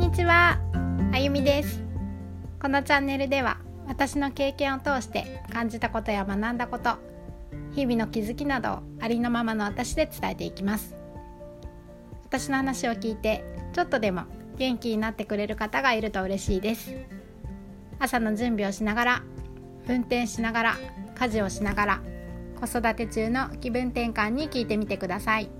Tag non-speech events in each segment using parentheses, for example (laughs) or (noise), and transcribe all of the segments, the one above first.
んにちは。あゆみです。このチャンネルでは私の経験を通して感じたことや学んだこと日々の気づきなどをありのままの私で伝えていきます。私の話を聞いてちょっとでも元気になってくれる方がいると嬉しいです。朝の準備をしながら運転しながら家事をしながら子育て中の気分転換に聞いてみてください。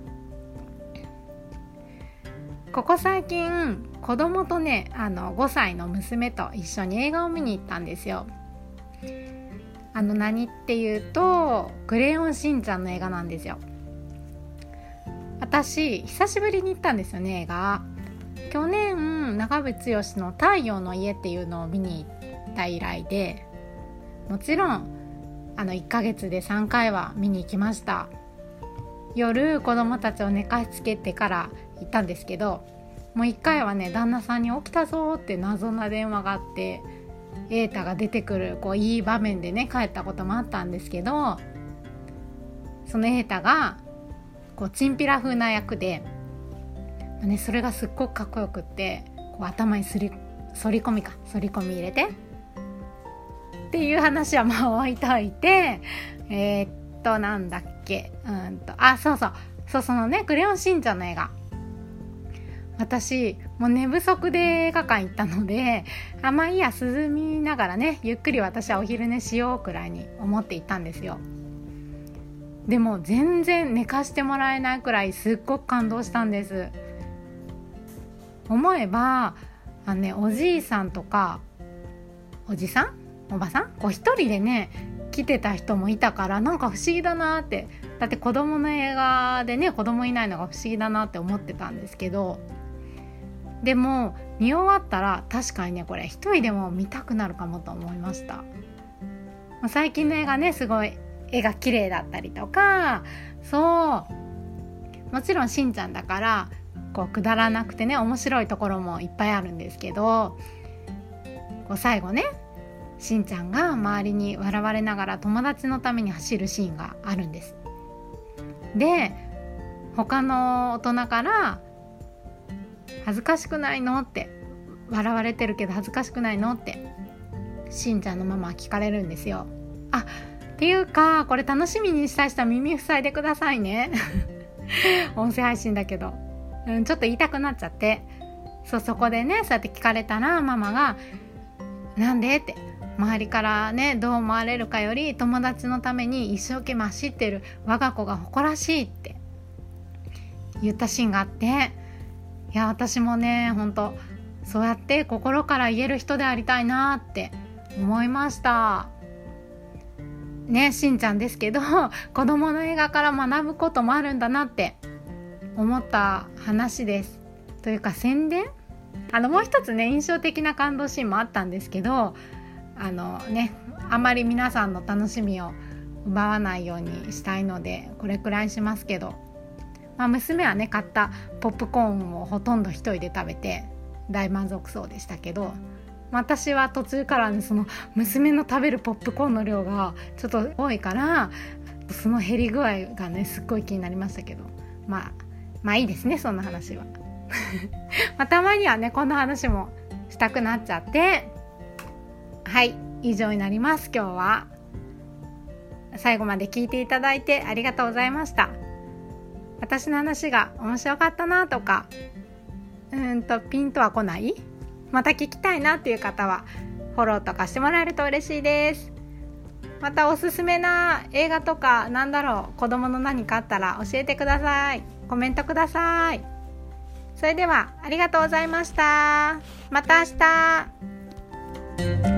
ここ最近子供とねあの5歳の娘と一緒に映画を見に行ったんですよ。あの何っていうと「クレヨンしんちゃん」の映画なんですよ。私久しぶりに行ったんですよね映画。去年長渕剛の「太陽の家」っていうのを見に行った以来でもちろんあの1ヶ月で3回は見に行きました。夜子供たちを寝かしつけてから行ったんですけどもう1回はね旦那さんに「起きたぞ」って謎な電話があって瑛太が出てくるこういい場面でね帰ったこともあったんですけどその瑛太がこうチンピラ風な役で、まあね、それがすっごくかっこよくってこう頭にすり反り込みか反り込み入れてっていう話はまあ置いといてえー、っとなんだっけ？うんと。あそうそう。そうそのね「クレヨンしんちゃん」の映画。私もう寝不足で映画館行ったので (laughs) あまあいいや涼みながらねゆっくり私はお昼寝しようくらいに思っていたんですよ。でも全然寝かしてもらえないくらいすっごく感動したんです。思えばあのねおじいさんとかおじさん？おばさん？こう一人でね来てた人もいたからなんか不思議だなって。だって子供の映画でね子供いないのが不思議だなって思ってたんですけど。でも見終わったら確かにねこれ一人でも見たくなるかもと思いました。最近の映画ねすごい絵が綺麗だったりとか。そう。もちろんしんちゃんだからこうくだらなくてね面白いところもいっぱいあるんですけど。こう最後ねしんちゃんが周りに笑われながら友達のために走るシーンがあるんです。で他の大人から「恥ずかしくないの?」って笑われてるけど恥ずかしくないのってしんちゃんのママは聞かれるんですよ。あっていうかこれ楽しみにした人は耳塞いでくださいね。(laughs) 音声配信だけど、うん、ちょっと言いたくなっちゃってそそこでねそうやって聞かれたらママが「なんで?」って周りからねどう思われるかより友達のために一生懸命走ってる我が子が誇らしいって言ったシーンがあっていや私もねほんとそうやって心から言える人でありたいなって思いました。ねしんちゃんですけど (laughs) 子供の映画から学ぶこともあるんだなって思った話です。というか宣伝？あのもう一つね印象的な感動シーンもあったんですけどあのねあまり皆さんの楽しみを奪わないようにしたいのでこれくらいしますけど、まあ、娘はね買ったポップコーンをほとんど1人で食べて大満足そうでしたけど私は途中からねその娘の食べるポップコーンの量がちょっと多いからその減り具合がねすっごい気になりましたけどまあまあいいですねそんな話は。(laughs) まあ、たまにはねこんな話もしたくなっちゃってはい以上になります。今日は最後まで聞いていただいてありがとうございました。私の話が面白かったなとかうんとピンとは来ない？また聞きたいなっていう方はフォローとかしてもらえると嬉しいです。またおすすめな映画とかなんだろう子供の何かあったら教えてください。コメントください。それではありがとうございました。また明日。